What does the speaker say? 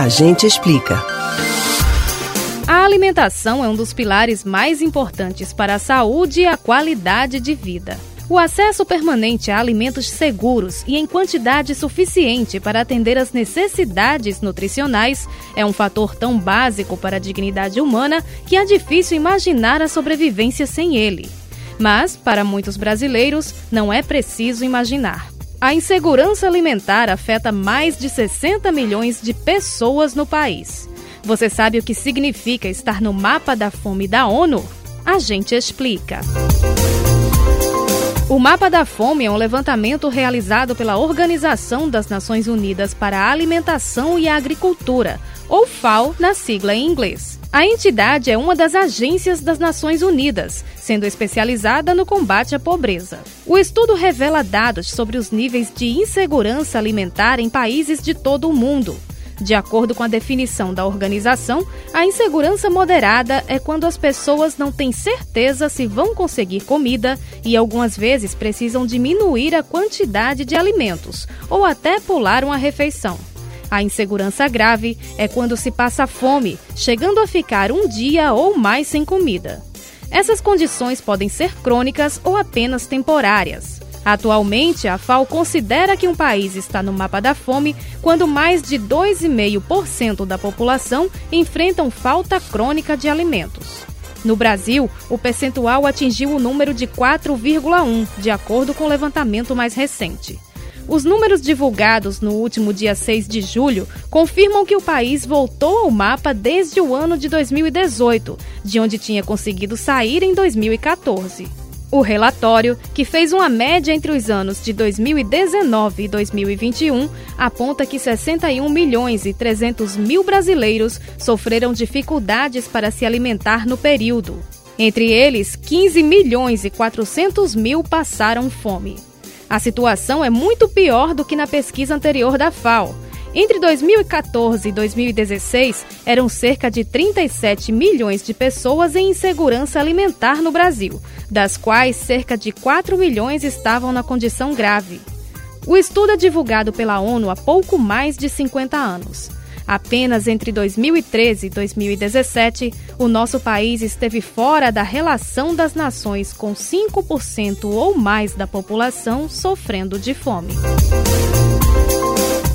A gente explica. A alimentação é um dos pilares mais importantes para a saúde e a qualidade de vida. O acesso permanente a alimentos seguros e em quantidade suficiente para atender às necessidades nutricionais é um fator tão básico para a dignidade humana que é difícil imaginar a sobrevivência sem ele. Mas, para muitos brasileiros, não é preciso imaginar. A insegurança alimentar afeta mais de 60 milhões de pessoas no país. Você sabe o que significa estar no mapa da fome da ONU? A gente explica. O Mapa da Fome é um levantamento realizado pela Organização das Nações Unidas para a Alimentação e a Agricultura, ou FAO na sigla em inglês. A entidade é uma das agências das Nações Unidas, sendo especializada no combate à pobreza. O estudo revela dados sobre os níveis de insegurança alimentar em países de todo o mundo. De acordo com a definição da organização, a insegurança moderada é quando as pessoas não têm certeza se vão conseguir comida e algumas vezes precisam diminuir a quantidade de alimentos ou até pular uma refeição. A insegurança grave é quando se passa fome, chegando a ficar um dia ou mais sem comida. Essas condições podem ser crônicas ou apenas temporárias. Atualmente, a FAO considera que um país está no mapa da fome quando mais de 2,5% da população enfrentam falta crônica de alimentos. No Brasil, o percentual atingiu o número de 4,1, de acordo com o levantamento mais recente. Os números divulgados no último dia 6 de julho confirmam que o país voltou ao mapa desde o ano de 2018, de onde tinha conseguido sair em 2014. O relatório, que fez uma média entre os anos de 2019 e 2021, aponta que 61 milhões e 300 mil brasileiros sofreram dificuldades para se alimentar no período. Entre eles, 15 milhões e 400 mil passaram fome. A situação é muito pior do que na pesquisa anterior da FAO entre 2014 e 2016, eram cerca de 37 milhões de pessoas em insegurança alimentar no Brasil, das quais cerca de 4 milhões estavam na condição grave. O estudo é divulgado pela ONU há pouco mais de 50 anos. Apenas entre 2013 e 2017, o nosso país esteve fora da relação das nações, com 5% ou mais da população sofrendo de fome.